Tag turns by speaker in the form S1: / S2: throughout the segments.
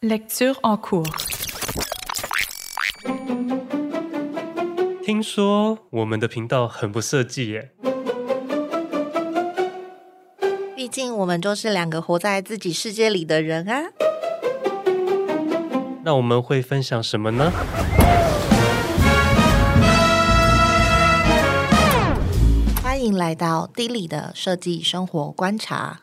S1: Lecture en cours。
S2: 听说我们的频道很不设计耶。
S3: 毕竟我们就是两个活在自己世界里的人啊。
S2: 那我们会分享什么呢？
S3: 欢迎来到 D 里的设计生活观察。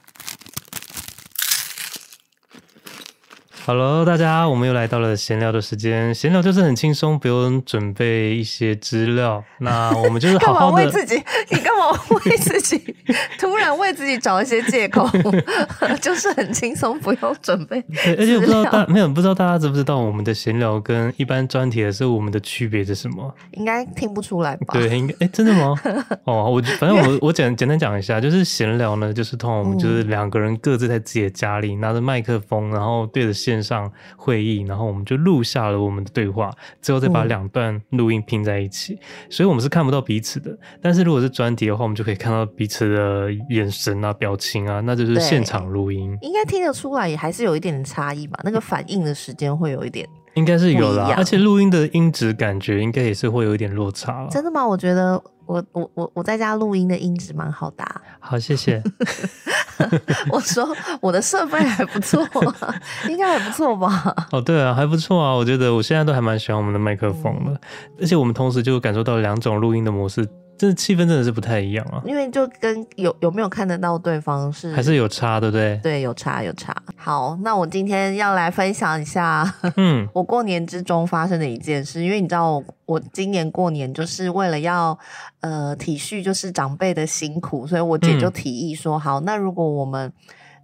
S2: Hello，大家，我们又来到了闲聊的时间。闲聊就是很轻松，不用准备一些资料。那我们就是好好的。
S3: 干嘛为自己？你干嘛为自己？突然为自己找一些借口，就是很轻松，不用准备。
S2: 而且我不知道大没有不知道大家知不知道我们的闲聊跟一般专题的时候我们的区别是什么？
S3: 应该听不出来吧？
S2: 对，应该哎、欸，真的吗？哦，我反正我我简简单讲一下，就是闲聊呢，就是通常我们就是两个人各自在自己的家里拿着麦克风，然后对着线。线上会议，然后我们就录下了我们的对话，之后再把两段录音拼在一起，嗯，所以我们是看不到彼此的。但是如果是专题的话，我们就可以看到彼此的眼神啊、表情啊，那就是现场录音。应该听得出来，也还是有一点点差异吧？那个反应的时间会有一点，应该是有啦。而且录音的音质感觉应该也是会有一点落差了。真的吗？我觉得我我我我在家录音的音质蛮好的啊。好，谢谢。我说我的设备还不错啊，应该还不错吧？哦，对啊，还不错啊。我觉得我现在都还蛮喜欢我们的麦克风的，嗯，而且我们同时就感受到两种录音的模式。这气氛真的是不太一样啊，因为就跟有有没有看得到对方是还是有差，对不对？对，有差有差。好，那我今天要来分享一下，嗯，我过年之中发生的一件事，因为你知道我，我今年过年就是为了要呃体恤就是长辈的辛苦，所以我姐就提议说，嗯、好，那如果我们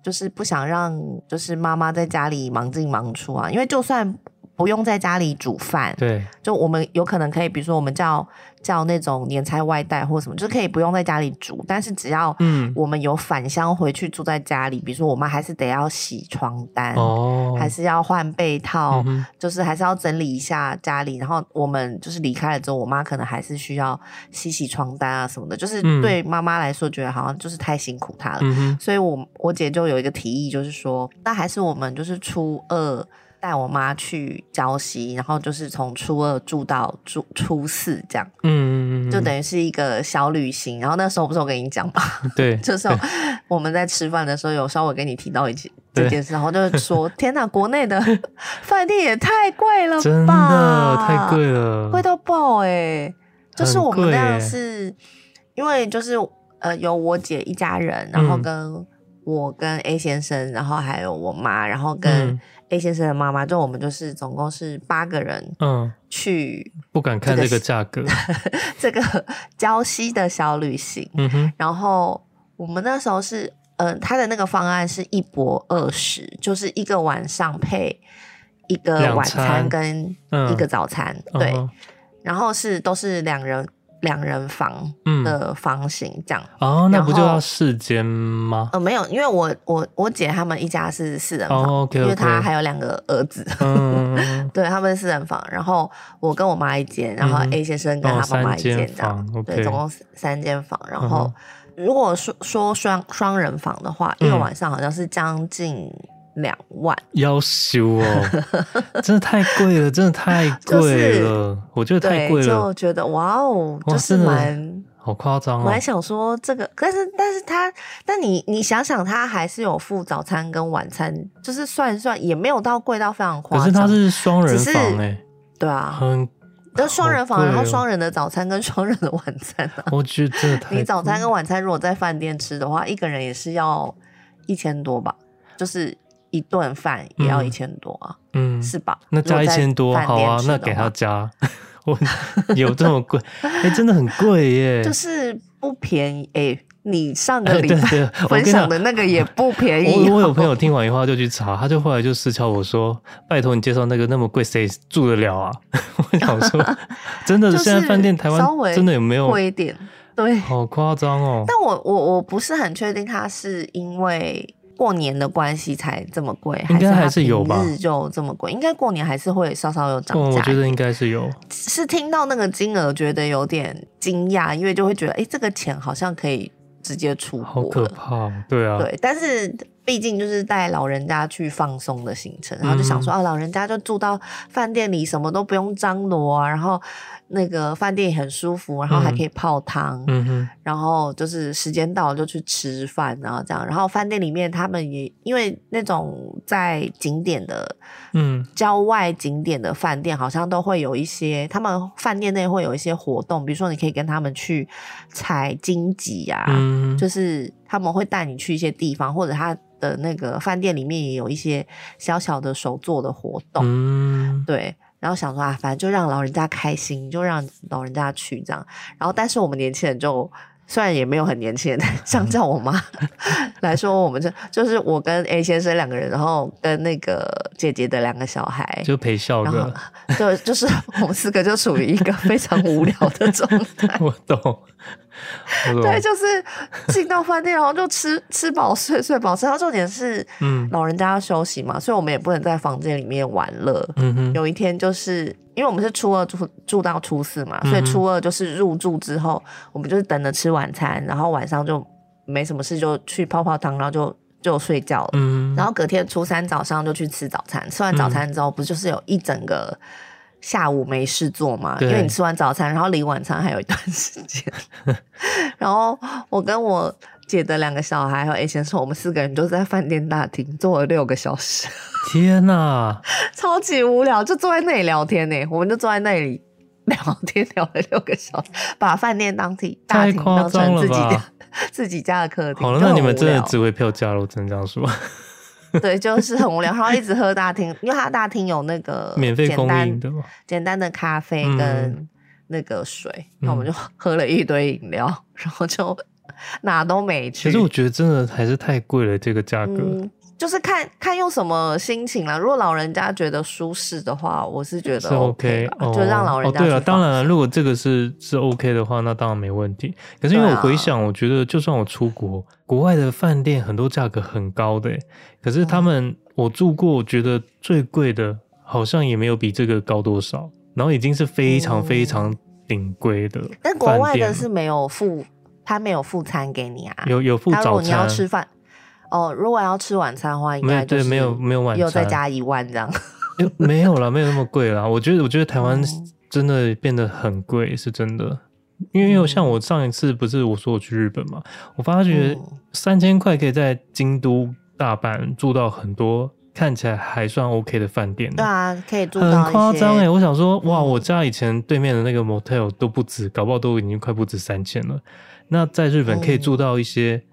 S2: 就是不想让就是妈妈在家里忙进忙出啊，因为就算。不用在家里煮饭，对，就我们有可能可以，比如说我们叫叫那种年菜外带或什么，就是可以不用在家里煮，但是只要嗯，我们有返乡回去住在家里，嗯、比如说我妈还是得要洗床单，哦，还是要换被套、嗯，就是还是要整理一下家里，然后我们就是离开了之后，我妈可能还是需要洗洗床单啊什么的，就是对妈妈来说觉得好像就是太辛苦她了，嗯、所以我我姐就有一个提议，就是说那还是我们就是初二。带我妈去礁溪，然后就是从初二住到住初四这样，嗯，就等于是一个小旅行。然后那时候不是我跟你讲嘛，对，就是 我们在吃饭的时候有稍微跟你提到一件这件事，然后就是说，天哪，国内的饭店也太贵了吧，真的太贵了，贵到爆哎、欸！就是我们那样是，因为就是呃有我姐一家人，然后跟我跟 A 先生，然后还有我妈，然后跟、嗯。A 先生的妈妈，就我们就是总共是八个人，嗯，去不敢看这个价格，这个礁溪的小旅行，嗯哼，然后我们那时候是，嗯、呃，他的那个方案是一博二十，就是一个晚上配一个晚餐跟一个早餐，嗯、对、嗯，然后是都是两人。两人房的房型这样、嗯、哦，那不就要四间吗？呃，没有，因为我我我姐他们一家是四人房，哦、okay, okay 因为她还有两个儿子，嗯、对，他们是四人房，然后我跟我妈一间，然后 A 先生跟他妈妈一间这样、哦，对，总共三间房。然后如果说说双双人房的话，一个晚上好像是将近。两万，要修哦，真的太贵了，真的太贵了、就是，我觉得太贵了，就觉得哇哦，就是蛮好夸张哦。我还想说这个，但是但是他，但你你想想，他还是有付早餐跟晚餐，就是算一算也没有到贵到非常夸张。可是他是双人房哎、欸，对啊，很，就双人房，然后双人的早餐跟双人的晚餐啊，我觉得你早餐跟晚餐如果在饭店吃的话，一个人也是要一千多吧，就是。一顿饭也要一千多啊，嗯，是吧？那加一千多，好啊，那给他加。我有这么贵？哎、欸，真的很贵耶，就是不便宜。哎、欸，你上个礼拜 分享的那个也不便宜。我我有朋友听完以后就去查，他就后来就私敲我说：“拜托你介绍那个那么贵，谁住得了啊？” 我想说，真的，现在饭店台湾真的有没有贵一点？对，好夸张哦。但我我我不是很确定，他是因为。过年的关系才这么贵，应该还是有吧？日就这么贵，应该过年还是会稍稍有涨价。我觉得应该是有，是听到那个金额觉得有点惊讶，因为就会觉得，哎、欸，这个钱好像可以直接出国。好可怕，对啊。对，但是毕竟就是带老人家去放松的行程，然后就想说、嗯、啊，老人家就住到饭店里，什么都不用张罗啊，然后那个饭店也很舒服，然后还可以泡汤，
S3: 嗯哼，
S2: 然后就是时间到了就去吃饭，然后这样，然后饭店里面他们也因为那种在景点的，嗯，郊外景点的饭店好像都会有一些，他们饭店内会有一些活动，比如说你可以跟他们去采荆棘呀，嗯，就是他们会带你去一些地方，或者他。的那个饭店里面也有一些小小的手做的活动，嗯，对，然后想说啊，反正就让老人家开心，就让老人家去这样，然后但是我们年轻人就。虽然也没有很年轻人，相较我妈 来说，我们就就是我跟 A 先生两个人，然后跟那个姐姐的两个小孩，
S3: 就陪笑的，
S2: 对，就是我们四个就处于一个非常无聊的状态。
S3: 我懂。
S2: 对，就是进到饭店，然后就吃 吃饱睡睡饱，然后重点是，嗯，老人家要休息嘛，所以我们也不能在房间里面玩乐。嗯哼，有一天就是。因为我们是初二住住到初四嘛，所以初二就是入住之后，嗯、我们就是等着吃晚餐，然后晚上就没什么事，就去泡泡汤，然后就就睡觉了。嗯，然后隔天初三早上就去吃早餐，吃完早餐之后，不就是有一整个下午没事做嘛？嗯、因为你吃完早餐，然后离晚餐还有一段时间。然后我跟我姐的两个小孩还有 A 先生，我们四个人就在饭店大厅坐了六个小时。
S3: 天呐，
S2: 超级无聊，就坐在那里聊天呢。我们就坐在那里聊天，聊了六个小时，把饭店当体大厅当成自己的自己家的客厅。
S3: 好了，那你们真的值回票价了，我只能这样说。
S2: 对，就是很无聊，然后一直喝大厅，因为他大厅有那个
S3: 免费供应的嘛，
S2: 简单的咖啡跟那个水，那、嗯、我们就喝了一堆饮料，然后就 哪都没去。
S3: 其实我觉得真的还是太贵了，这个价格。
S2: 嗯就是看看用什么心情啦。如果老人家觉得舒适的话，我是觉得 OK，, 就让老人家。哦，对了，
S3: 当然了，如果这个是是 OK 的话，那当然没问题。可是因为我回想，我觉得就算我出国，啊、国外的饭店很多价格很高的，可是他们、嗯、我住过，我觉得最贵的好像也没有比这个高多少，然后已经是非常非常顶贵的、嗯。
S2: 但国外的是没有付，他没有付餐给你啊？
S3: 有有付早餐，如果
S2: 你要吃饭。哦，如果要吃晚餐的话，应该就是
S3: 没有没有晚餐，
S2: 又再加一万这样。
S3: 没有啦，没有那么贵啦。我觉得我觉得台湾真的变得很贵，是真的。因为像我上一次不是我说我去日本嘛，我发觉三千块可以在京都、大阪住到很多看起来还算 OK 的饭店。
S2: 对啊，可以住到很
S3: 夸张哎！我想说，哇，我家以前对面的那个 motel 都不止，搞不好都已经快不止三千了。那在日本可以住到一些。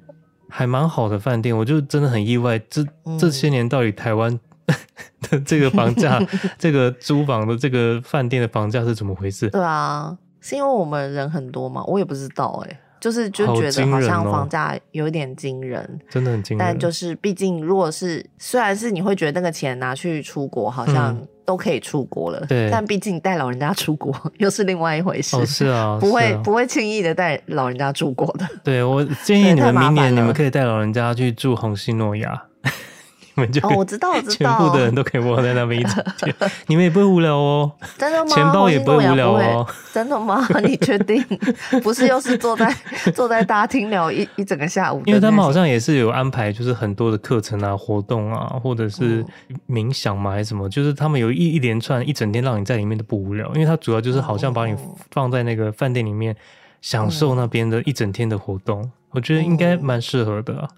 S3: 还蛮好的饭店，我就真的很意外，这这些年到底台湾 的这个房价，这个租房的这个饭店的房价是怎么回事？
S2: 对啊，是因为我们人很多吗？我也不知道哎、欸，就是就觉得好像房价有一点惊人，
S3: 真的很惊人。
S2: 但就是毕竟，如果是虽然是你会觉得那个钱拿去出国，好像、嗯。都可以出国了，对，但毕竟带老人家出国 又是另外一回事。
S3: 哦，是啊，
S2: 不会、啊、不会轻易的带老人家出国的。
S3: 对，我建议你们明年你们可以带老人家去住红星诺雅。
S2: 哦，我知道，我知道，
S3: 全部的人都可以窝在那边一整天，你们也不会无聊哦。
S2: 真的吗？
S3: 钱包也不会无聊哦。
S2: 真的吗？你确定？不是，又是坐在坐在大厅聊一一整个下午？
S3: 因为他们好像也是有安排，就是很多的课程啊、活动啊，或者是冥想嘛，还是什么？就是他们有一一连串一整天，让你在里面都不无聊。因为他主要就是好像把你放在那个饭店里面，享受那边的一整天的活动。我觉得应该蛮适合的啊。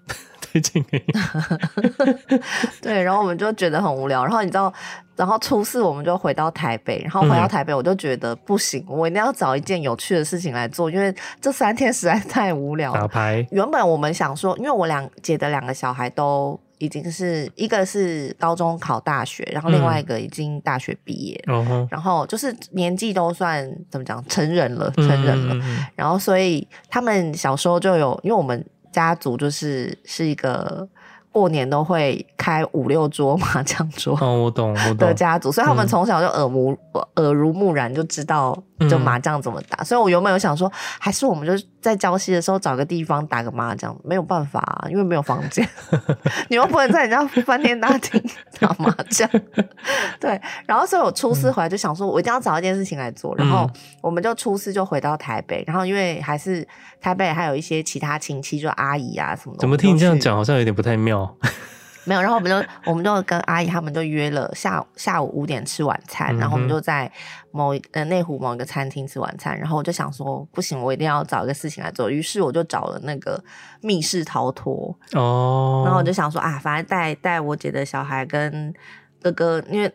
S2: 对，然后我们就觉得很无聊。然后你知道，然后初四我们就回到台北，然后回到台北，我就觉得不行，我一定要找一件有趣的事情来做，因为这三天实在太无聊了。
S3: 打牌。
S2: 原本我们想说，因为我两姐的两个小孩都已经是一个是高中考大学，然后另外一个已经大学毕业，嗯、然后就是年纪都算怎么讲成人了，成人了。嗯、然后所以他们小时候就有，因为我们。家族就是是一个过年都会开五六桌麻将桌，
S3: 哦，我懂，我懂。
S2: 的家族，所以他们从小就耳目、嗯、耳濡目染，就知道就麻将怎么打。嗯、所以我原本有想说，还是我们就在礁溪的时候找个地方打个麻将，没有办法、啊，因为没有房间，你又不能在人家饭店大厅打麻将。对，然后所以我初四回来就想说，我一定要找一件事情来做。然后我们就初四就回到台北，然后因为还是台北还有一些其他亲戚，就阿姨啊什么的。
S3: 怎么听你这样讲，好像有点不太妙。
S2: 没有，然后我们就我们就跟阿姨他们就约了下午下午五点吃晚餐，然后我们就在某呃内湖某一个餐厅吃晚餐，然后我就想说不行，我一定要找一个事情来做，于是我就找了那个密室逃脱哦，然后我就想说啊，反正带带我姐的小孩跟哥哥，因为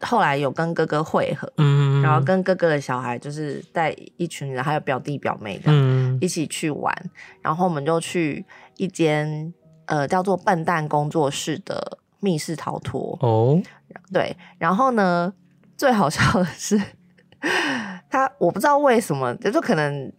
S2: 后来有跟哥哥会合，嗯，然后跟哥哥的小孩就是带一群人，还有表弟表妹的，嗯，一起去玩，然后我们就去一间。呃，叫做笨蛋工作室的密室逃脱哦，对，然后呢，最好笑的是，他我不知道为什么，就可能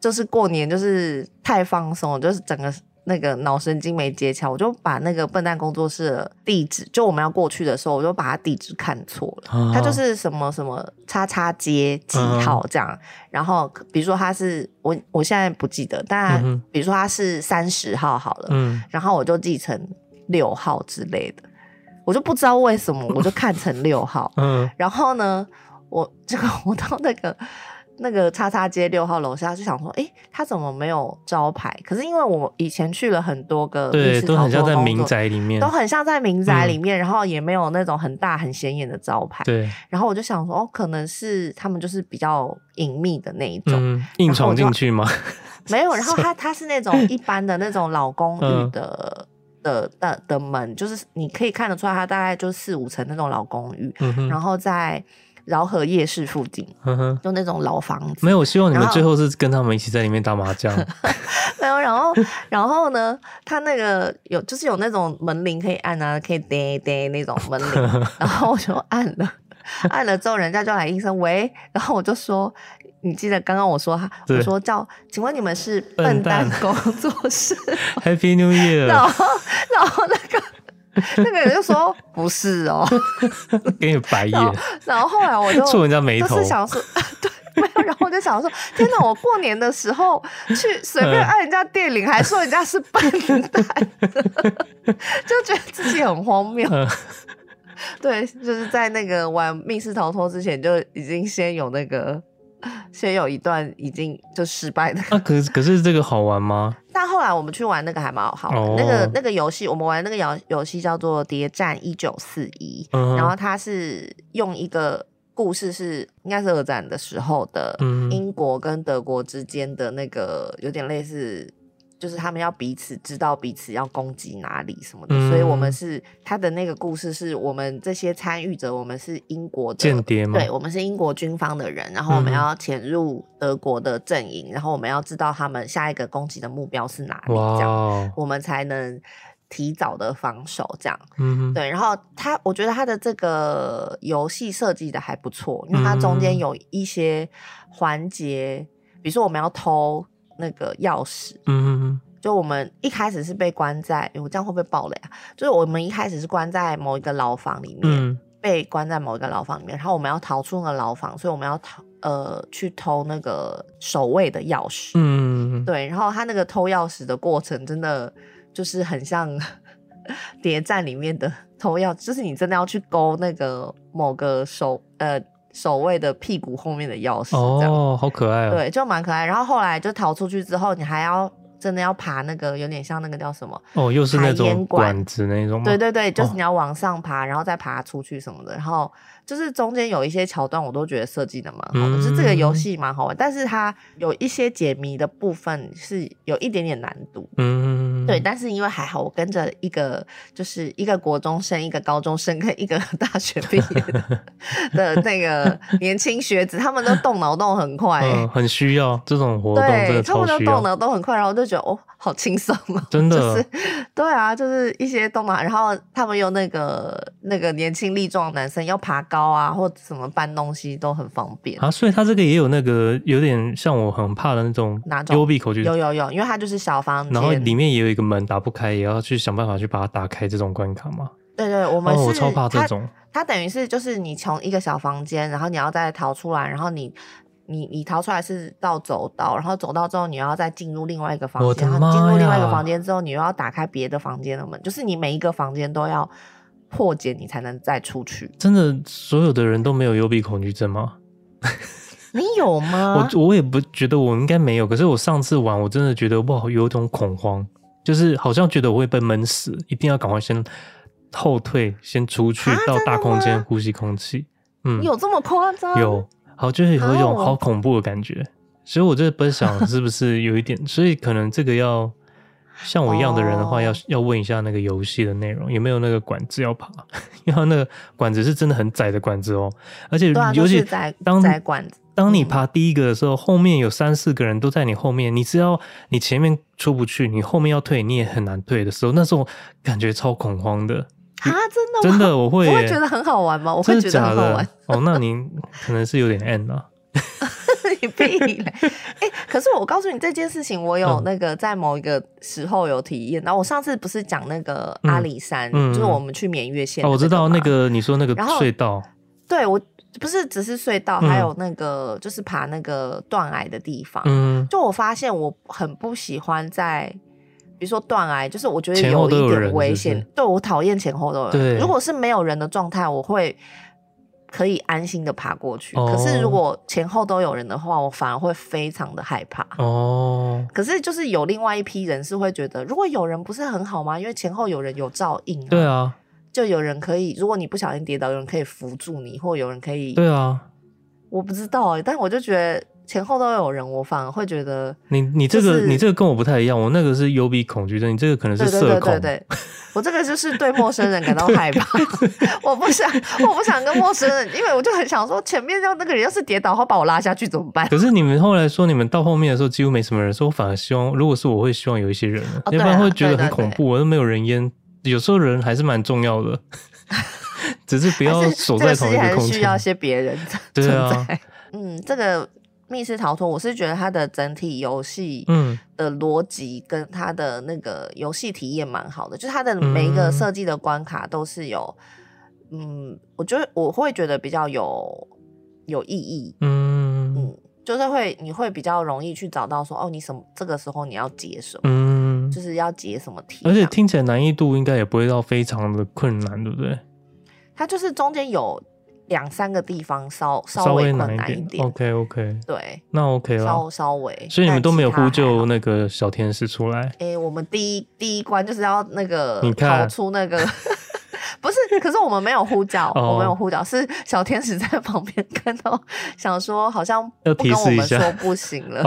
S2: 就是过年就是太放松，就是整个。那个脑神经没接巧，我就把那个笨蛋工作室的地址，就我们要过去的时候，我就把他地址看错了。哦、他就是什么什么叉叉街几号这样。嗯、然后比如说他是我，我现在不记得，但比如说他是三十号好了，嗯、然后我就记成六号之类的，我就不知道为什么，我就看成六号。嗯，然后呢，我这个我到那个。那个叉叉街六号楼下就想说，哎、欸，他怎么没有招牌？可是因为我以前去了很多个，
S3: 对，都很像在民宅里面，
S2: 都很像在民宅里面，嗯、然后也没有那种很大很显眼的招牌。
S3: 对，
S2: 然后我就想说，哦，可能是他们就是比较隐秘的那一种，
S3: 嗯、硬闯进去吗？
S2: 没有，然后 他他是那种一般的那种老公寓的、嗯、的的的门，就是你可以看得出来，它大概就四五层那种老公寓，嗯、然后在。饶河夜市附近，就那种老房子。
S3: 没有，我希望你们最后是跟他们一起在里面打麻将。
S2: 没有，然后，然后呢？他那个有，就是有那种门铃可以按啊，可以叮叮那种门铃。然后我就按了，按了之后，人家就来应声“喂”，然后我就说：“你记得刚刚我说哈，我说叫，请问你们是笨蛋工作室？
S3: Happy New Year！”
S2: 然后，然后那个。那个人就说不是哦，
S3: 给你白眼。
S2: 然后后来我就
S3: 触人家眉头，
S2: 就是想说 对，没有。然后我就想说，天哪！我过年的时候去随便按人家电铃，还说人家是笨蛋，就觉得自己很荒谬。对，就是在那个玩密室逃脱之前，就已经先有那个。先有一段已经就失败的，
S3: 啊，可是可是这个好玩吗？
S2: 但后来我们去玩那个还蛮好玩，哦、那个那个游戏，我们玩那个游游戏叫做《谍战一九四一》，然后它是用一个故事是应该是二战的时候的英国跟德国之间的那个有点类似。就是他们要彼此知道彼此要攻击哪里什么的，嗯、所以我们是他的那个故事，是我们这些参与者，我们是英国的
S3: 间谍吗？
S2: 对，我们是英国军方的人，然后我们要潜入德国的阵营，嗯、然后我们要知道他们下一个攻击的目标是哪里，这样我们才能提早的防守。这样，嗯，对。然后他，我觉得他的这个游戏设计的还不错，因为它中间有一些环节，比如说我们要偷。那个钥匙，嗯嗯嗯，就我们一开始是被关在，我这样会不会爆雷啊？就是我们一开始是关在某一个牢房里面，嗯、被关在某一个牢房里面，然后我们要逃出那个牢房，所以我们要逃，呃，去偷那个守卫的钥匙，嗯对，然后他那个偷钥匙的过程真的就是很像 谍战里面的偷钥，就是你真的要去勾那个某个守，呃。守卫的屁股后面的钥匙，
S3: 哦，好可爱哦。
S2: 对，就蛮可爱。然后后来就逃出去之后，你还要真的要爬那个，有点像那个叫什么？
S3: 哦，又是那种管子那种吗？
S2: 对对对，就是你要往上爬，哦、然后再爬出去什么的。然后就是中间有一些桥段，我都觉得设计的蛮好的，嗯、就是这个游戏蛮好玩。但是它有一些解谜的部分是有一点点难度。嗯。对，但是因为还好，我跟着一个就是一个国中生、一个高中生跟一个大学毕业的的那个年轻学子，他们都动脑动很快，嗯，很需要这种活动，对，他们都动脑动很快，然后我就觉得哦。好轻松啊！真的，就是对啊，就是一些动脑，然后他们有那个那个年轻力壮的男生要爬高啊，或者什么搬东西都很方便啊。所以他这个也有那个有点像我很怕的那种幽闭恐惧，有有有，因为它就是小房间，然后里面也有一个门打不开，也要去想办法去把它打开这种关卡吗？对对，我们是、哦、我超怕这种。它等于是就是你从一个小房间，然后你要再逃出来，然后你。你你逃出来是到走道，然后走道之后你要再进入另外一个房间，然后进入另外一个房间之后，你又要打开别的房间的门，就是你每一个房间都要破解，你才能再出去。
S3: 真的，所有的人都没有幽闭恐惧症吗？
S2: 你有吗？
S3: 我我也不觉得我应该没有，可是我上次玩，我真的觉得哇，有一种恐慌，就是好像觉得我会被闷死，一定要赶快先后退，先出去到大空间呼吸空气。嗯，
S2: 有这么夸张？
S3: 有。好，就是有一种好恐怖的感觉，所以我就不想是不是有一点，所以可能这个要像我一样的人的话，要要问一下那个游戏的内容有没有那个管子要爬，因为那个管子是真的很窄的管子哦，而且尤其当当你爬第一个的时候，后面有三四个人都在你后面，你只要你前面出不去，你后面要退你也很难退的时候，那时候感觉超恐慌的。
S2: 啊，真的
S3: 真的，我会，
S2: 我会觉得很好玩吗？我会觉得很好玩。
S3: 哦，那您可能是有点 N 啊。
S2: 你屁嘞！哎、欸，可是我告诉你这件事情，我有那个在某一个时候有体验。然后我上次不是讲那个阿里山，嗯、就是我们去眠月线、哦。我
S3: 知道那个你说那个隧道。
S2: 对，我不是只是隧道，还有那个就是爬那个断崖的地方。嗯，就我发现我很不喜欢在。比如说断崖，就是我觉得有一点危险。对，我讨厌前后都有人。对，如果是没有人的状态，我会可以安心的爬过去。哦。可是如果前后都有人的话，我反而会非常的害怕。哦。可是就是有另外一批人是会觉得，如果有人不是很好吗？因为前后有人有照应。
S3: 对啊。
S2: 就有人可以，如果你不小心跌倒，有人可以扶住你，或有人可以。
S3: 对啊。
S2: 我不知道哎，但我就觉得。前后都有人，我反而会觉得
S3: 你你这个、就是、你这个跟我不太一样，我那个是幽闭恐惧症，你这个可能是社恐。
S2: 对对对对，我这个就是对陌生人感到 害怕，我不想我不想跟陌生人，因为我就很想说，前面要那个人要是跌倒，后把我拉下去怎么办？
S3: 可是你们后来说，你们到后面的时候几乎没什么人，所以我反而希望，如果是我会希望有一些人，要、哦、不然会觉得很恐怖，我都没有人烟，有时候人还是蛮重要的，只是不要守在同一个空间，
S2: 需要些别人
S3: 对啊，
S2: 嗯，这个。密室逃脱，我是觉得它的整体游戏的逻辑跟它的那个游戏体验蛮好的，就是它的每一个设计的关卡都是有，嗯，我觉得我会觉得比较有有意义，嗯。嗯，就是会你会比较容易去找到说，哦，你什么这个时候你要接什么，嗯，就是要解什么题，
S3: 而且听起来难易度应该也不会到非常的困难，对不对？
S2: 它就是中间有。两三个地方稍稍微困难一点
S3: ，，OK OK，
S2: 对，
S3: 那 OK 了，
S2: 稍稍微，
S3: 所以你们都没有呼救那个小天使出来？
S2: 哎、欸，我们第一第一关就是要那个逃出那个，不是，可是我们没有呼叫，我没有呼叫，是小天使在旁边看到，想说好像不跟我们说不行了，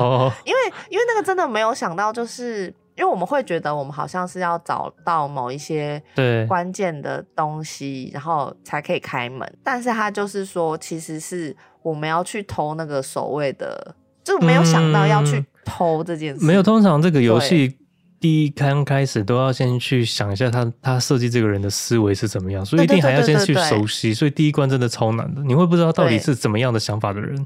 S2: 因为因为那个真的没有想到就是。因为我们会觉得我们好像是要找到某一些对关键的东西，然后才可以开门。但是他就是说，其实是我们要去偷那个所谓的，就没有想到要去偷这件事。
S3: 嗯、没有，通常这个游戏第一刚开始都要先去想一下他他设计这个人的思维是怎么样，所以一定还要先去熟悉。所以第一关真的超难的，你会不知道到底是怎么样的想法的人。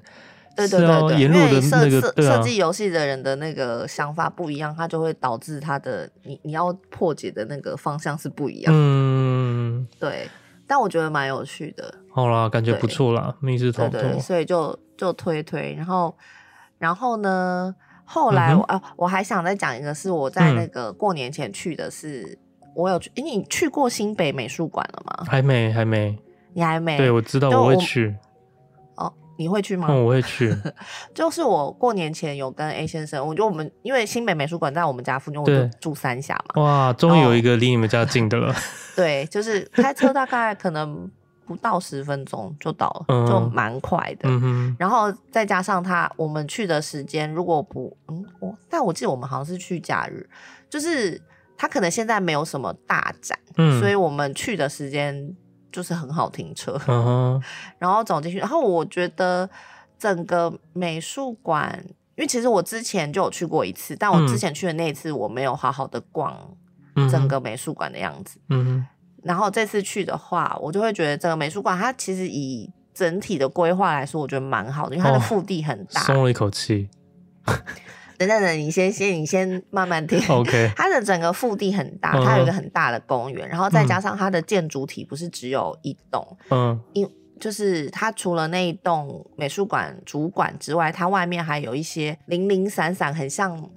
S2: 对对对对，
S3: 沿路的那个
S2: 设计游戏的人的那个想法不一样，它就会导致他的你你要破解的那个方向是不一样。嗯，对。但我觉得蛮有趣的。
S3: 好啦，感觉不错啦，密室逃脱。
S2: 对对，所以就就推推，然后然后呢，后来我、嗯、啊，我还想再讲一个，是我在那个过年前去的是，是、嗯、我有去。诶，你去过新北美术馆了吗？
S3: 还没，还没。
S2: 你还没？
S3: 对，我知道我会去。
S2: 你会去吗？
S3: 嗯，我会去。
S2: 就是我过年前有跟 A 先生，我觉得我们因为新北美术馆在我们家附近，我就住三峡嘛。
S3: 哇，终于有一个离你们家近的了。
S2: 对，就是开车大概可能不到十分钟就到了，嗯、就蛮快的。嗯。然后再加上他我们去的时间，如果不嗯我，但我记得我们好像是去假日，就是他可能现在没有什么大展，嗯，所以我们去的时间。就是很好停车，uh-huh. 然后走进去，然后我觉得整个美术馆，因为其实我之前就有去过一次，但我之前去的那一次我没有好好的逛整个美术馆的样子，然后这次去的话，我就会觉得整个美术馆它其实以整体的规划来说，我觉得蛮好的，因为它的腹地很大，
S3: 松了一口气。
S2: 等等等，你先先你先慢慢听。
S3: OK，
S2: 它的整个腹地很大，它有一个很大的公园，嗯，然后再加上它的建筑体不是只有一栋，嗯，因就是它除了那一栋美术馆主馆之外，它外面还有一些零零散散，很像。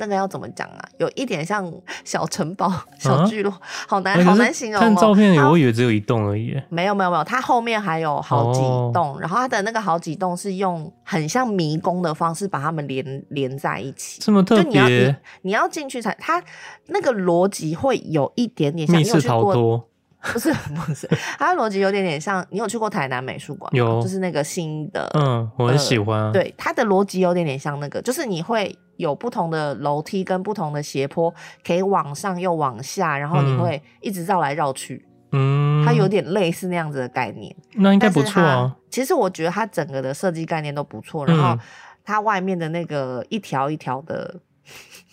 S2: 那个要怎么讲啊？有一点像小城堡、小聚落，啊、好难好难形容、哦。
S3: 看照片，我以为只有一栋而已。
S2: 没有没有没有，它后面还有好几栋，哦、然后它的那个好几栋是用很像迷宫的方式把它们连连在一起。
S3: 这么特别？
S2: 你要你，你要进去才，它那个逻辑会有一点点像
S3: 密室逃脱。
S2: 不是不是，它的逻辑有点点像。你有去过台南美术馆吗？
S3: 有，
S2: 就是那个新的。
S3: 嗯，我很喜欢、啊呃。
S2: 对，它的逻辑有点点像那个，就是你会有不同的楼梯跟不同的斜坡，可以往上又往下，然后你会一直绕来绕去。嗯，它有点类似那样子的概念。
S3: 那应该不错啊。
S2: 其实我觉得它整个的设计概念都不错，然后它外面的那个一条一条的。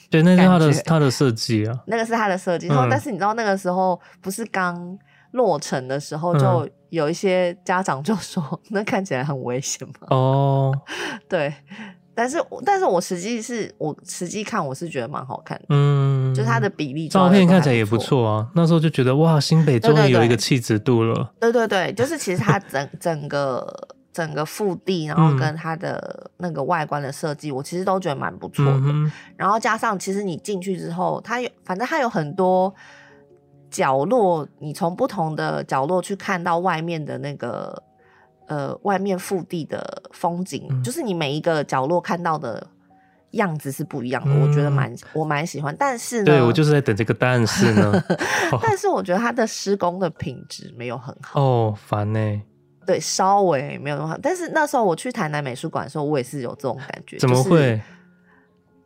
S3: 对，那是他的他的设计啊，
S2: 那个是他的设计。然后，但是你知道那个时候不是刚落成的时候，就有一些家长就说、嗯、那看起来很危险嘛。哦，对，但是但是我实际是我实际看我是觉得蛮好看的，嗯，就是它的比例，
S3: 照片看起来也不错啊。那时候就觉得哇，新北终于有一个气质度了。
S2: 对对对，就是其实它整 整个。整个腹地，然后跟它的那个外观的设计，嗯、我其实都觉得蛮不错的。嗯、然后加上，其实你进去之后，它有反正它有很多角落，你从不同的角落去看到外面的那个呃外面腹地的风景，嗯、就是你每一个角落看到的样子是不一样的。嗯、我觉得蛮我蛮喜欢，但是呢，
S3: 对我就是在等这个但是呢，
S2: 但是我觉得它的施工的品质没有很好
S3: 哦，烦呢、欸。
S2: 对，稍微没有那么好，但是那时候我去台南美术馆的时候，我也是有这种感觉。
S3: 怎么会？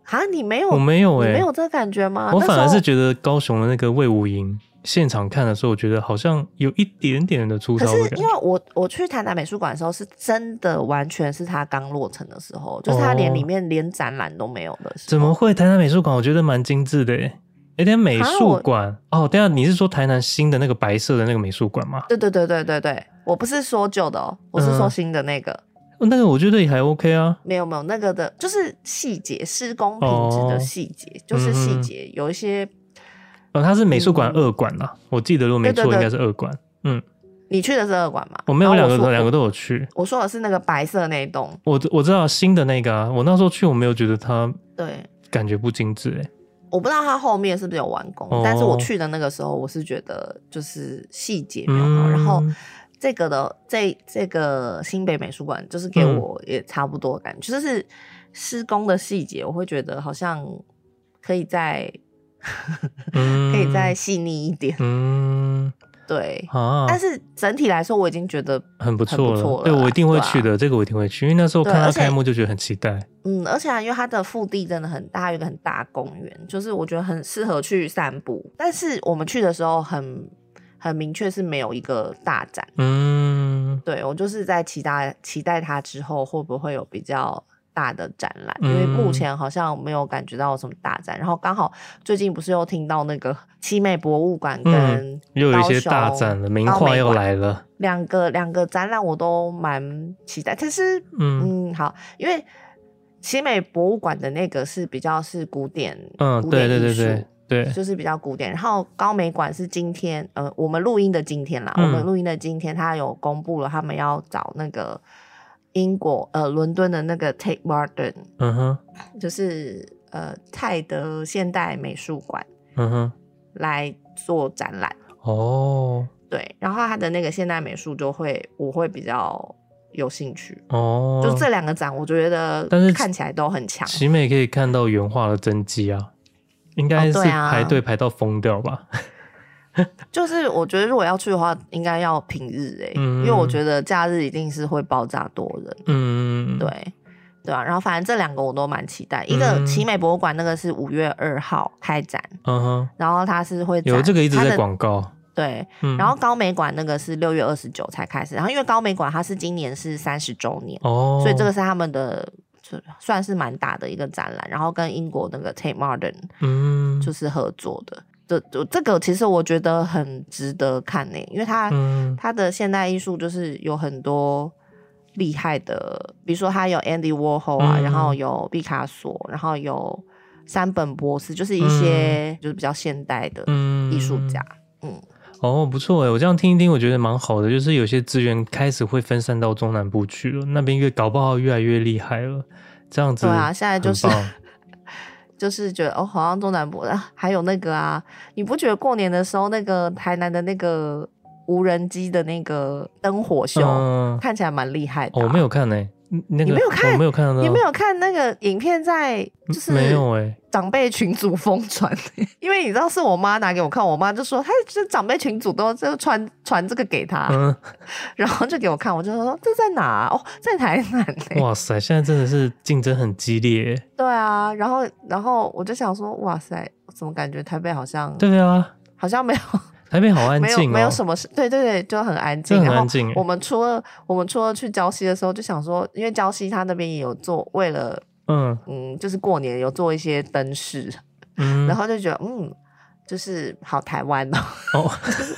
S2: 啊，你没有？
S3: 我没有哎、欸，
S2: 没有这个感觉吗？
S3: 我反而是觉得高雄的那个魏无营现场看的时候，我觉得好像有一点点的粗糙。可
S2: 是因为我我去台南美术馆的时候，是真的完全是他刚落成的时候，就是他连里面连展览都没有的时候。
S3: 怎么会？台南美术馆我觉得蛮精致的哎。有点美术馆哦，等下你是说台南新的那个白色的那个美术馆吗？
S2: 对对对对对对，我不是说旧的哦，我是说新的那个。
S3: 嗯、那个我觉得也还 OK 啊。
S2: 没有没有，那个的就是细节，施工品质的细节，哦、就是细节、嗯、有一些。
S3: 哦，它是美术馆二馆啦，嗯、我记得如果没错，应该是二馆。嗯，
S2: 你去的是二馆吗？
S3: 我没有两个两个都有去。
S2: 我说的是那个白色那一栋。
S3: 我我知道新的那个啊，我那时候去我没有觉得它
S2: 对
S3: 感觉不精致哎。
S2: 我不知道它后面是不是有完工，哦、但是我去的那个时候，我是觉得就是细节没有好。嗯、然后这个的这这个新北美术馆，就是给我也差不多的感觉，嗯、就是施工的细节，我会觉得好像可以再、嗯、可以再细腻一点。嗯。对，啊、但是整体来说，我已经觉得
S3: 很不错了。对，我一定会去的，啊、这个我一定会去，因为那时候看到开幕就觉得很期待。
S2: 嗯，而且因为它的腹地真的很大，有一个很大公园，就是我觉得很适合去散步。但是我们去的时候很很明确是没有一个大展。嗯，对，我就是在期待期待它之后会不会有比较。大的展览，因为目前好像没有感觉到什么大展，嗯、然后刚好最近不是又听到那个 奇美博物馆跟、嗯、
S3: 又有一些大展了，名画又来了，
S2: 两个两个展览我都蛮期待。但是嗯，嗯好，因为奇美博物馆的那个是比较是古典，嗯，古典艺术，对对对对对，就是比较古典。然后高美馆是今天呃，我们录音的今天啦，嗯、我们录音的今天，他有公布了他们要找那个。英国呃，伦敦的那个 Tate Modern，嗯哼，就是呃泰德现代美术馆，嗯哼，来做展览。哦，对，然后他的那个现代美术就会我会比较有兴趣。哦，就这两个展我觉得但是看起来都很强，
S3: 奇美可以看到原画的真迹啊，应该是排队排到疯掉吧。哦
S2: 就是我觉得如果要去的话，应该要平日哎、欸，嗯、因为我觉得假日一定是会爆炸多人。嗯，对对啊。然后反正这两个我都蛮期待。嗯、一个奇美博物馆那个是五月二号开展，嗯哼。然后它是会
S3: 有这个一直在广告。
S2: 对，嗯、然后高美馆那个是六月二十九才开始。然后因为高美馆它是今年是三十周年哦，所以这个是他们的就算是蛮大的一个展览。然后跟英国那个 Tate Modern 嗯就是合作的。这这个其实我觉得很值得看呢，因为它它、嗯、的现代艺术就是有很多厉害的，比如说它有 Andy Warhol 啊，嗯、然后有毕卡索，然后有山本博士，就是一些就是比较现代的艺术家。嗯，嗯
S3: 哦，不错哎，我这样听一听，我觉得蛮好的，就是有些资源开始会分散到中南部去了，那边越搞不好越来越厉害了，这样子。
S2: 对啊，现在就是 就是觉得哦，好像中南部啊，还有那个啊，你不觉得过年的时候那个台南的那个无人机的那个灯火秀、嗯、看起来蛮厉害的、啊？
S3: 哦，我没有看呢、欸。那个、
S2: 你没有看？
S3: 没有看到。
S2: 你没有看那个影片，在就是
S3: 没有哎，
S2: 长辈群组疯传，因为你知道是我妈拿给我看，我妈就说，她这长辈群组都就传传这个给她，嗯、然后就给我看，我就说这在哪、啊？哦，在台南。
S3: 哇塞，现在真的是竞争很激烈。
S2: 对啊，然后然后我就想说，哇塞，怎么感觉台北好像？
S3: 对啊，
S2: 好像没有。
S3: 台北好安静、哦，
S2: 没有没有什么事，对对对，就很安静。
S3: 很安静。
S2: 然后我们初二，我们初二去礁溪的时候，就想说，因为礁溪他那边也有做，为了嗯嗯，就是过年有做一些灯饰，嗯，然后就觉得嗯。就是好台湾哦，哦 就是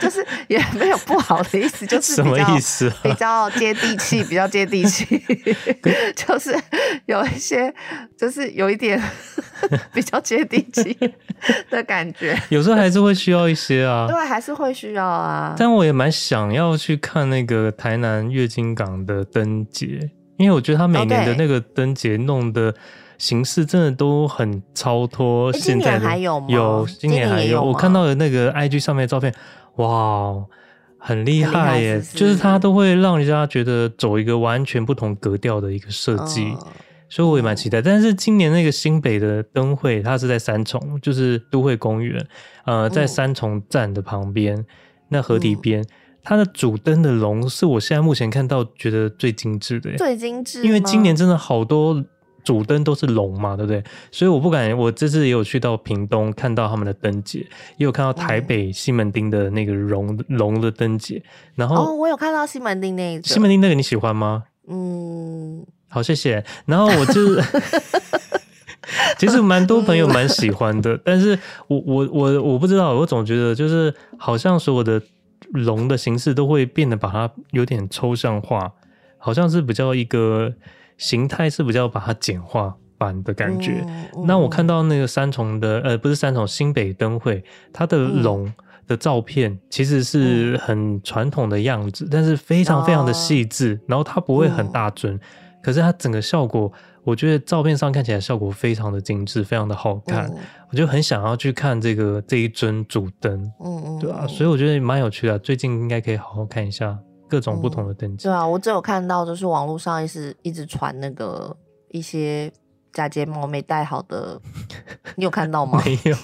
S2: 就是也没有不好的意思，就是
S3: 什么意思？
S2: 比较接地气，比较接地气，就是有一些，就是有一点 比较接地气的感觉。
S3: 有时候还是会需要一些啊，
S2: 对，还是会需要啊。
S3: 但我也蛮想要去看那个台南月津港的灯节，因为我觉得他每年的那个灯节弄得。形式真的都很超脱，现在的
S2: 今年还有吗？
S3: 有，今年还有。有我看到的那个 IG 上面的照片，哇，很厉害耶！是是就是它都会让人家觉得走一个完全不同格调的一个设计，嗯、所以我也蛮期待。但是今年那个新北的灯会，它是在三重，就是都会公园，呃，在三重站的旁边，嗯、那河堤边，嗯、它的主灯的龙是我现在目前看到觉得最精致的，
S2: 最精致，
S3: 因为今年真的好多。主灯都是龙嘛，对不对？所以我不敢，我这次也有去到屏东看到他们的灯节，也有看到台北西门町的那个龙龙的灯节。然后
S2: 哦，我有看到西门町那个。
S3: 西门町那个你喜欢吗？嗯，好，谢谢。然后我就是，其实蛮多朋友 蛮喜欢的，但是我我我我不知道，我总觉得就是好像所有的龙的形式都会变得把它有点抽象化，好像是比较一个。形态是比较把它简化版的感觉。那我看到那个三重的，呃，不是三重，新北灯会，它的龙的照片其实是很传统的样子，嗯、但是非常非常的细致，哦、然后它不会很大尊，嗯、可是它整个效果，我觉得照片上看起来效果非常的精致，非常的好看，嗯、我就很想要去看这个这一尊主灯，嗯嗯，对啊，所以我觉得蛮有趣的，最近应该可以好好看一下。各种不同的等级、嗯，
S2: 对啊，我只有看到就是网络上一直一直传那个一些。假睫毛没戴好的，你有看到吗？
S3: 没有，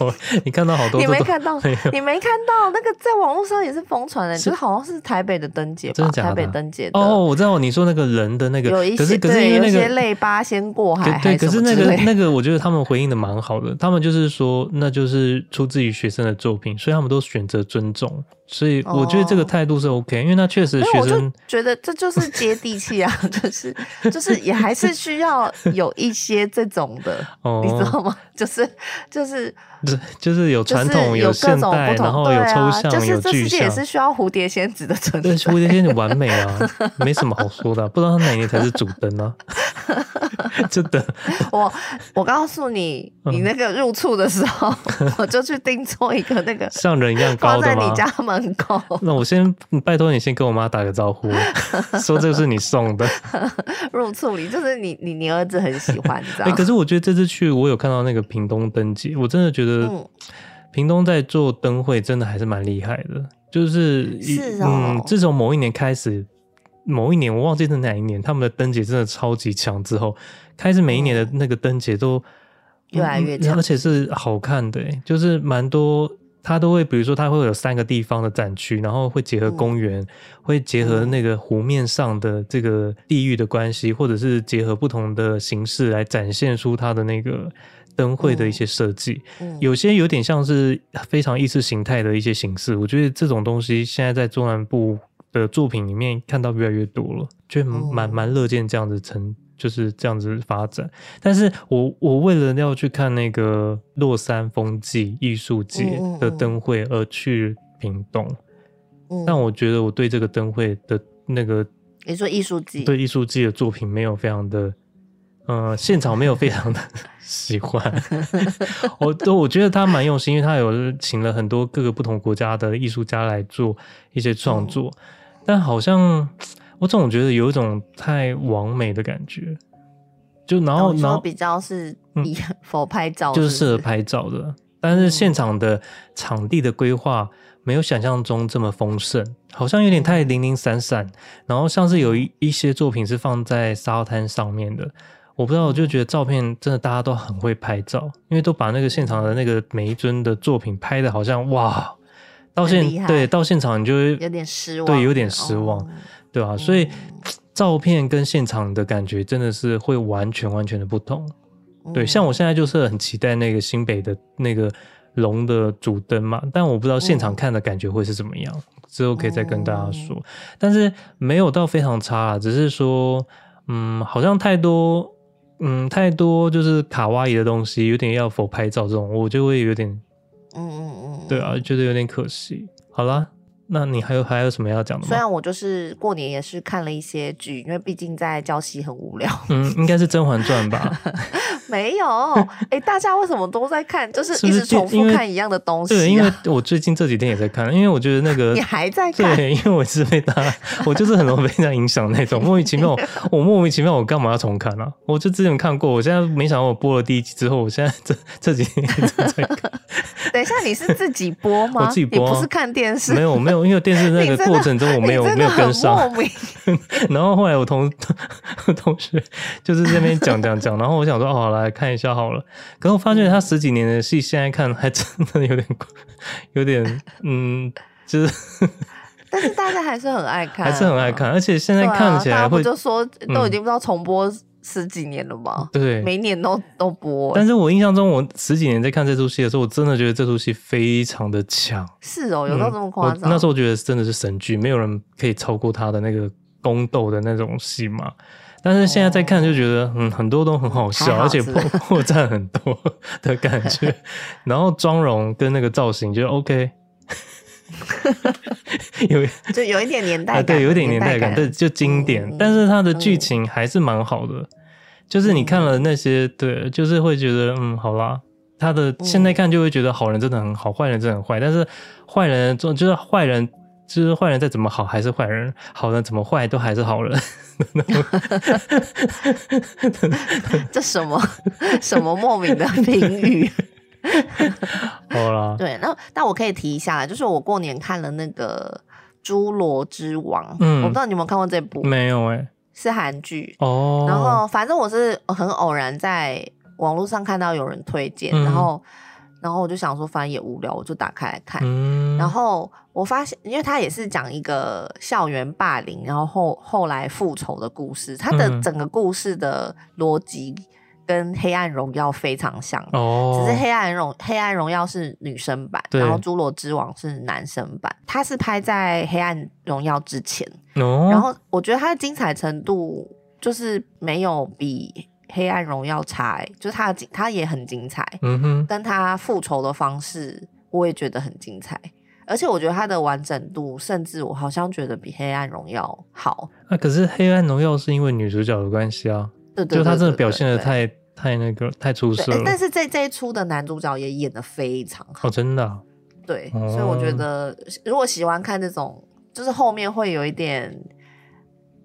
S3: 你看到好多，
S2: 你没看到，你没看到那个在网络上也是疯传的，就是好像是台北的灯节吧？
S3: 真的假的？
S2: 台北灯节
S3: 哦，我知道你说那个人的那个，
S2: 有一些可是因为那个泪疤先过海，
S3: 对，可是那个那个我觉得他们回应的蛮好的，他们就是说那就是出自于学生的作品，所以他们都选择尊重，所以我觉得这个态度是 OK，因为那确实学生
S2: 觉得这就是接地气啊，就是就是也还是需要有一些。这种的，哦、你知道吗？就是就是
S3: 就是有传统，有现代，然后有抽象，
S2: 就是这世界也
S3: 是
S2: 需要蝴蝶仙子的存在。
S3: 对，蝴蝶仙子 完美啊，没什么好说的，不知道他哪年才是主灯呢？真的，
S2: 我我告诉你，你那个入厝的时候，我就去订做一个那个
S3: 像人一样高的
S2: 放在你家门口。
S3: 那我先拜托你先跟我妈打个招呼，说这个是你送的
S2: 入厝礼，就是你你你儿子很喜欢，你知？
S3: 可是我觉得这次去，我有看到那个屏东灯节，我真的觉得屏东在做灯会真的还是蛮厉害的。就是，
S2: 是哦、
S3: 嗯，自从某一年开始，某一年我忘记是哪一年，他们的灯节真的超级强，之后开始每一年的那个灯节都、嗯、
S2: 越来越强，
S3: 而且是好看的，就是蛮多。它都会，比如说，它会有三个地方的展区，然后会结合公园，嗯、会结合那个湖面上的这个地域的关系，或者是结合不同的形式来展现出它的那个灯会的一些设计。有些有点像是非常意识形态的一些形式。我觉得这种东西现在在中南部的作品里面看到越来越多了，就蛮蛮乐见这样子成。就是这样子发展，但是我我为了要去看那个洛山风季艺术节的灯会而去屏东，嗯、但我觉得我对这个灯会的那个，
S2: 你说艺术季，
S3: 对艺术季的作品没有非常的，呃，现场没有非常的 喜欢。我都我觉得他蛮用心，因为他有请了很多各个不同国家的艺术家来做一些创作，嗯、但好像我总觉得有一种太完美的感觉。就然后然后
S2: 比较是以否拍照，
S3: 就是适合拍照的，但是现场的场地的规划没有想象中这么丰盛，好像有点太零零散散。然后像是有一一些作品是放在沙滩上面的，我不知道，我就觉得照片真的大家都很会拍照，因为都把那个现场的那个每一尊的作品拍的好像哇，到现对到现场你就会
S2: 有点失望，
S3: 对，有点失望，对吧？所以。照片跟现场的感觉真的是会完全完全的不同，嗯、对，像我现在就是很期待那个新北的那个龙的主灯嘛，但我不知道现场看的感觉会是怎么样，嗯、之后可以再跟大家说。嗯、但是没有到非常差啊，只是说，嗯，好像太多，嗯，太多就是卡哇伊的东西，有点要否拍照这种，我就会有点，嗯嗯嗯，对啊，觉得有点可惜。好啦。那你还有还有什么要讲的吗？
S2: 虽然我就是过年也是看了一些剧，因为毕竟在礁溪很无聊。
S3: 嗯，应该是《甄嬛传》吧？
S2: 没有，哎、欸，大家为什么都在看？就是一直重复看一样的东西、啊。
S3: 对，因为我最近这几天也在看，因为我觉得那个
S2: 你还在看？
S3: 对，因为我是被他，我就是很容易被他影响那种莫名其妙。我莫名其妙，我干嘛要重看啊？我就之前看过，我现在没想到我播了第一集之后，我现在这这几天一直在看。
S2: 等一下，你是自己播吗？
S3: 我自己播、啊，
S2: 你不是看电视？
S3: 没有，没有，因为电视那个过程中我没有没有跟上。然后后来我同 同学就是这边讲讲讲，然后我想说，哦，好来看一下好了。可是我发现他十几年的戏，现在看还真的有点有点嗯，就是。
S2: 但是大家还是很爱看，
S3: 还是很爱看，而且现在看起来会，
S2: 不就说都已经不知道重播。十几年了吧？
S3: 对，
S2: 每年都都播。
S3: 但是我印象中，我十几年在看这出戏的时候，我真的觉得这出戏非常的强。
S2: 是哦，有到这么夸张？
S3: 嗯、那时候我觉得真的是神剧，没有人可以超过他的那个宫斗的那种戏嘛。但是现在再看就觉得，哦、嗯，很多都很好笑，好而且破破绽很多的感觉。然后妆容跟那个造型就 OK，
S2: 有就有一点年代感，
S3: 对，有一点年代感，对，就经典。嗯、但是它的剧情还是蛮好的。就是你看了那些，嗯、对，就是会觉得，嗯，好啦，他的现在看就会觉得好人真的很好，坏、嗯、人真的很坏。但是坏人做就是坏人，就是坏人再怎么好还是坏人，好人怎么坏都还是好人。
S2: 这什么什么莫名的评语？
S3: 好啦，
S2: 对，那那我可以提一下，就是我过年看了那个《侏罗之王》，嗯，我不知道你有没有看过这部？
S3: 没有哎、欸。
S2: 是韩剧哦，然后反正我是很偶然在网络上看到有人推荐，嗯、然后然后我就想说，反正也无聊，我就打开来看。嗯、然后我发现，因为它也是讲一个校园霸凌，然后后后来复仇的故事，它的整个故事的逻辑。跟黑暗荣耀非常像，哦、只是黑暗荣黑暗荣耀是女生版，然后侏罗之王是男生版。它是拍在黑暗荣耀之前，哦、然后我觉得它的精彩程度就是没有比黑暗荣耀差，欸，就是它的它也很精彩，嗯哼，但它复仇的方式我也觉得很精彩，而且我觉得它的完整度，甚至我好像觉得比黑暗荣耀好。那、
S3: 啊、可是黑暗荣耀是因为女主角的关系啊，就他真的表现的太。太那个太出色了，
S2: 欸，但是这这一出的男主角也演的非常好。
S3: 哦，真的，啊，
S2: 对，哦，所以我觉得如果喜欢看这种，就是后面会有一点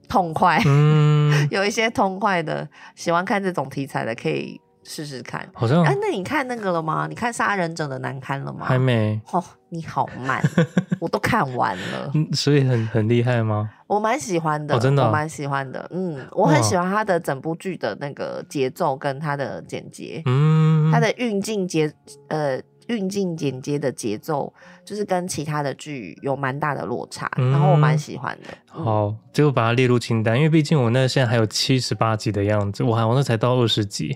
S2: 痛快，嗯，有一些痛快的，喜欢看这种题材的可以。试试看，
S3: 好像哎、
S2: 啊，那你看那个了吗？你看《杀人者的难堪》了吗？
S3: 还没。
S2: 哦，你好慢，我都看完了。
S3: 嗯所以很很厉害吗？
S2: 我蛮喜欢的，
S3: 哦、真的、啊，
S2: 我蛮喜欢的。嗯，我很喜欢他的整部剧的那个节奏跟他的剪接，嗯，他的运镜节呃运镜剪接的节奏，就是跟其他的剧有蛮大的落差，嗯、然后我蛮喜欢的。嗯、
S3: 好，就把它列入清单，因为毕竟我那现在还有七十八集的样子，我还我那才到二十集。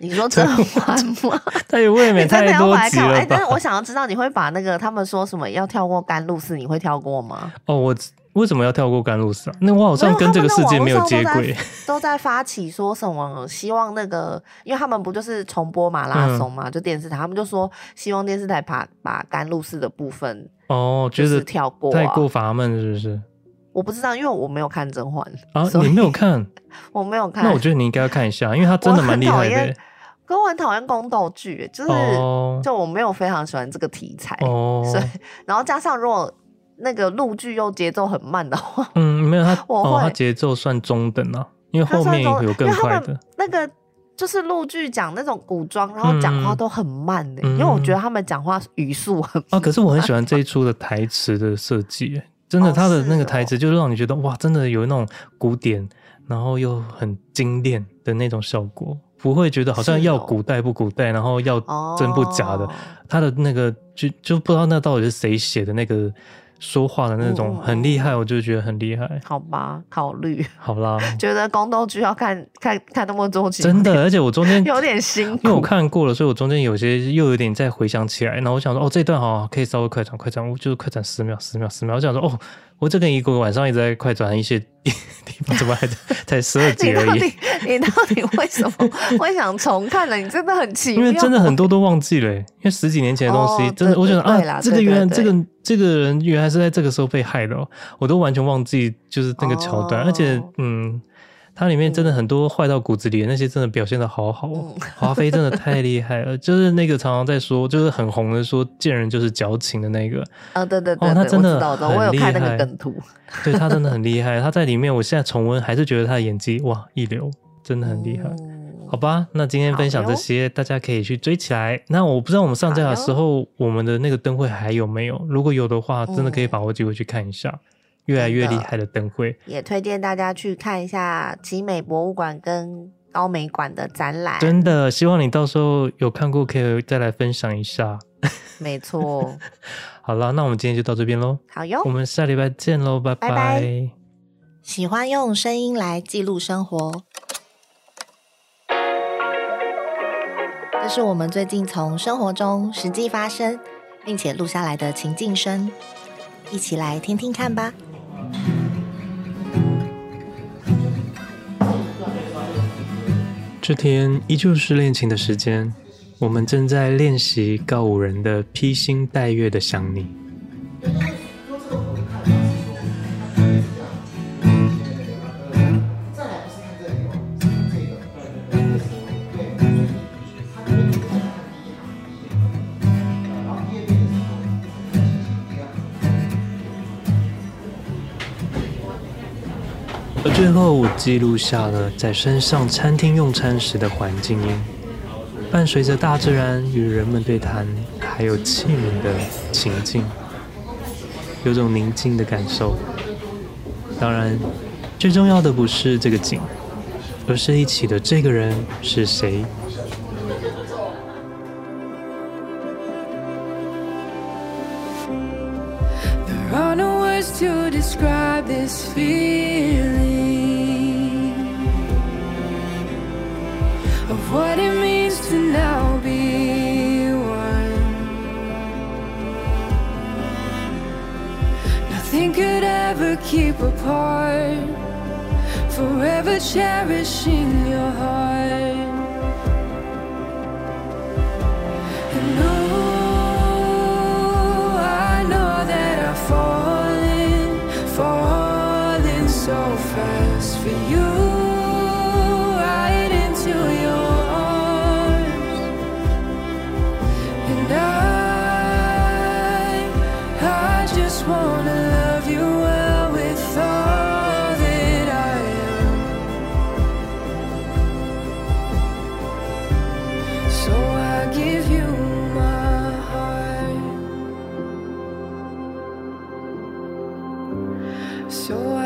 S2: 你说甄嬛吗？
S3: 他也 未免太多集了吧？
S2: 哎，但是我想要知道，你会把那个他们说什么要跳过甘露寺，你会跳过吗？
S3: 哦，我为什么要跳过甘露寺啊？那我好像跟这个世界没有接轨，
S2: 都在发起说什么希望那个，因为他们不就是重播马拉松嘛，嗯、就电视台他们就说希望电视台把把甘露寺的部分
S3: 哦，
S2: 就是跳过、啊，
S3: 太过阀门是不是？
S2: 我不知道，因为我没有看甄嬛
S3: 啊，你没有看？
S2: 我没有看。
S3: 那我觉得你应该要看一下，因为他真的蛮厉害的。
S2: 可我很讨厌宫斗剧，就是、oh. 就我没有非常喜欢这个题材，oh. 所以然后加上如果那个陆剧又节奏很慢的话，
S3: 嗯，没有他，我会、哦、他节奏算中等啊，因为后面有更快的。
S2: 那个就是陆剧讲那种古装，然后讲话都很慢的、欸，嗯、因为我觉得他们讲话语速很慢。
S3: 啊，可是我很喜欢这一出的台词的设计，真的，他的那个台词就让你觉得、哦、哇，真的有那种古典，然后又很精炼的那种效果。不会觉得好像要古代不古代，哦、然后要真不假的，哦、他的那个就就不知道那到底是谁写的那个说话的那种很厉害，嗯、我就觉得很厉害。
S2: 好吧，考虑
S3: 好啦，
S2: 觉得宫斗剧要看看看那么多集，
S3: 真的，而且我中间
S2: 有点辛苦，
S3: 因为我看过了，所以我中间有些又有点再回想起来，然后我想说哦，这段好可以稍微快转快转，我就是快转十秒十秒十秒，我想说哦。我这个一个晚上一直在快转一些地方，怎么还才十二集而已？
S2: 你到底为什么会想重看呢？你真的很奇妙，
S3: 因为真的很多都忘记了，因为十几年前的东西，真的，哦、我觉得啊，这个原来这个这个人原来是在这个时候被害的，喔，我都完全忘记，就是那个桥段，哦、而且嗯。它里面真的很多坏到骨子里的那些，真的表现的好好哦。华妃真的太厉害了，就是那个常常在说，就是很红的说贱人就是矫情的那个。
S2: 啊，对对对，
S3: 哦，他真的
S2: 很厉害。我有看那个梗图。
S3: 对，他真的很厉害，他在里面，我现在重温还是觉得他的演技哇一流，真的很厉害。好吧，那今天分享这些，大家可以去追起来。那我不知道我们上架的时候，我们的那个灯会还有没有？如果有的话，真的可以把握机会去看一下。越来越厉害的灯会，
S2: 也推荐大家去看一下奇美博物馆跟高美馆的展览。
S3: 真的，希望你到时候有看过，可以再来分享一下。
S2: 没错。
S3: 好了，那我们今天就到这边喽。
S2: 好哟，
S3: 我们下礼拜见喽，拜拜。拜拜。
S2: 喜欢用声音来记录生活，这是我们最近从生活中实际发生，并且录下来的情境声，一起来听听看吧。
S3: 这天依旧是练琴的时间，我们正在练习告五人的披星戴月的想你。落后记录下了在山上餐厅用餐时的环境音，伴随着大自然与人们对谈，还有器皿的情境，有种宁静的感受。当然，最重要的不是这个景，而是一起的这个人是谁。never keep apart, forever cherishing your heart. все